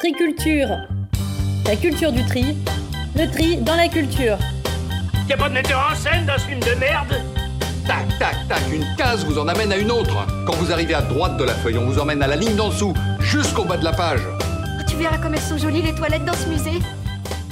Triculture. La culture du tri. Le tri dans la culture. Y'a pas de metteur en scène dans ce film de merde? Tac, tac, tac, une case vous en amène à une autre. Quand vous arrivez à droite de la feuille, on vous emmène à la ligne d'en dessous, jusqu'au bas de la page. Oh, tu verras comme elles sont jolies les toilettes dans ce musée.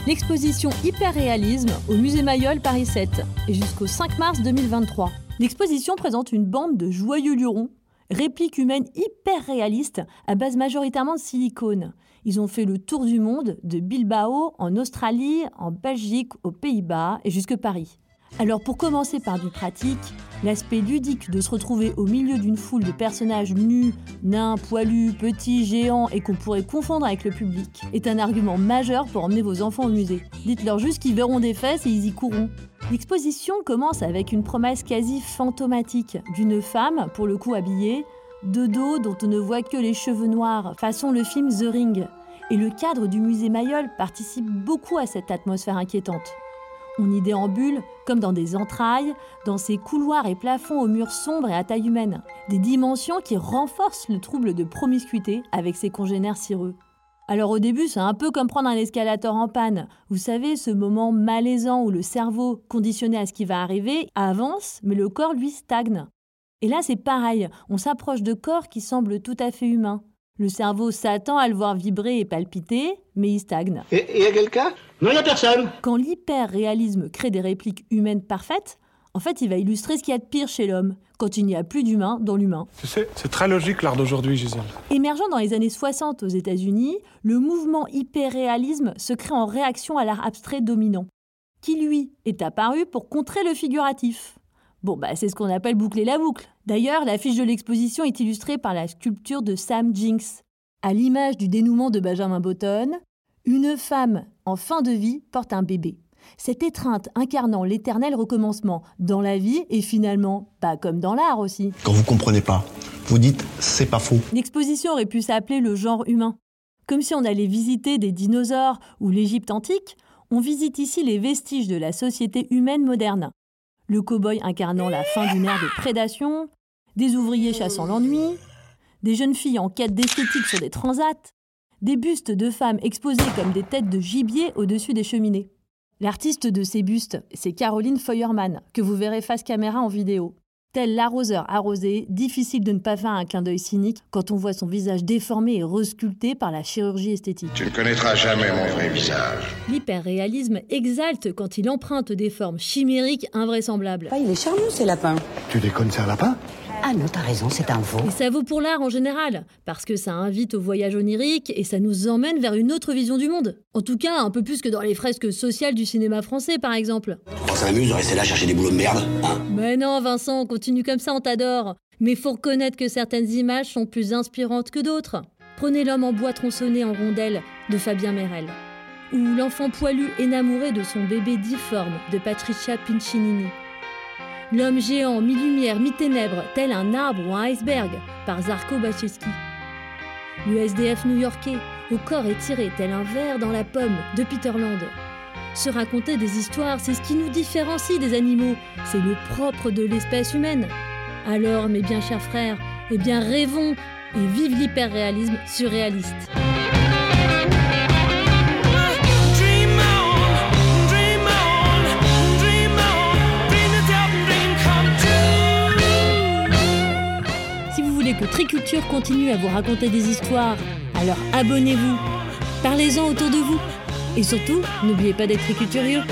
L'exposition Hyperréalisme au musée Mayol Paris 7 et jusqu'au 5 mars 2023. L'exposition présente une bande de joyeux lurons, répliques humaines hyper réalistes à base majoritairement de silicone. Ils ont fait le tour du monde, de Bilbao, en Australie, en Belgique, aux Pays-Bas et jusque Paris. Alors pour commencer par du pratique, l'aspect ludique de se retrouver au milieu d'une foule de personnages nus, nains, poilus, petits, géants et qu'on pourrait confondre avec le public est un argument majeur pour emmener vos enfants au musée. Dites-leur juste qu'ils verront des fesses et ils y courront. L'exposition commence avec une promesse quasi fantomatique d'une femme, pour le coup habillée, de dos dont on ne voit que les cheveux noirs, façon le film The Ring. Et le cadre du musée Mayol participe beaucoup à cette atmosphère inquiétante. On y déambule comme dans des entrailles, dans ces couloirs et plafonds aux murs sombres et à taille humaine. Des dimensions qui renforcent le trouble de promiscuité avec ses congénères cireux. Alors au début, c'est un peu comme prendre un escalator en panne. Vous savez, ce moment malaisant où le cerveau, conditionné à ce qui va arriver, avance, mais le corps, lui, stagne. Et là, c'est pareil, on s'approche de corps qui semblent tout à fait humains. Le cerveau s'attend à le voir vibrer et palpiter, mais il stagne. Et y a quelqu'un Non, y'a personne. Quand l'hyper-réalisme crée des répliques humaines parfaites, en fait, il va illustrer ce qu'il y a de pire chez l'homme, quand il n'y a plus d'humain dans l'humain. Tu sais, c'est très logique l'art d'aujourd'hui, Gisèle. Émergeant dans les années 60 aux États-Unis, le mouvement hyper-réalisme se crée en réaction à l'art abstrait dominant, qui lui est apparu pour contrer le figuratif. Bon, bah, c'est ce qu'on appelle boucler la boucle. D'ailleurs, l'affiche de l'exposition est illustrée par la sculpture de Sam Jinks. À l'image du dénouement de Benjamin Button, une femme en fin de vie porte un bébé. Cette étreinte incarnant l'éternel recommencement dans la vie et finalement pas comme dans l'art aussi. Quand vous comprenez pas, vous dites c'est pas faux. L'exposition aurait pu s'appeler le genre humain. Comme si on allait visiter des dinosaures ou l'Égypte antique, on visite ici les vestiges de la société humaine moderne le cow-boy incarnant la fin d'une ère de prédation, des ouvriers chassant l'ennui, des jeunes filles en quête d'esthétique sur des transats, des bustes de femmes exposés comme des têtes de gibier au-dessus des cheminées. L'artiste de ces bustes, c'est Caroline Feuermann, que vous verrez face caméra en vidéo. Tel l'arroseur arrosé, difficile de ne pas faire un clin d'œil cynique quand on voit son visage déformé et resculpté par la chirurgie esthétique. Tu ne connaîtras jamais mon vrai visage. L'hyperréalisme exalte quand il emprunte des formes chimériques invraisemblables. Ah, il est charmant, ces lapins. Tu déconnes, c'est un lapin? Ah non, t'as raison, c'est un veau. Et ça vaut pour l'art en général, parce que ça invite au voyage onirique et ça nous emmène vers une autre vision du monde. En tout cas, un peu plus que dans les fresques sociales du cinéma français, par exemple. On s'amuse de rester là chercher des boulots de merde, hein? Mais non, Vincent, continue comme ça, on t'adore. Mais faut reconnaître que certaines images sont plus inspirantes que d'autres. Prenez l'homme en bois tronçonné en rondelles de Fabien Merel. Ou l'enfant poilu énamouré de son bébé difforme de Patricia Pincinini. L'homme géant, mi-lumière, mi-ténèbres, tel un arbre ou un iceberg, par Zarko Bachewski. Le SDF new-yorkais, au corps étiré tel un verre dans la pomme, de Peter Land. Se raconter des histoires, c'est ce qui nous différencie des animaux, c'est le propre de l'espèce humaine. Alors, mes bien chers frères, eh bien rêvons et vive l'hyperréalisme surréaliste. Voulez que Triculture continue à vous raconter des histoires, alors abonnez-vous, parlez-en autour de vous. Et surtout, n'oubliez pas d'être triculturieux.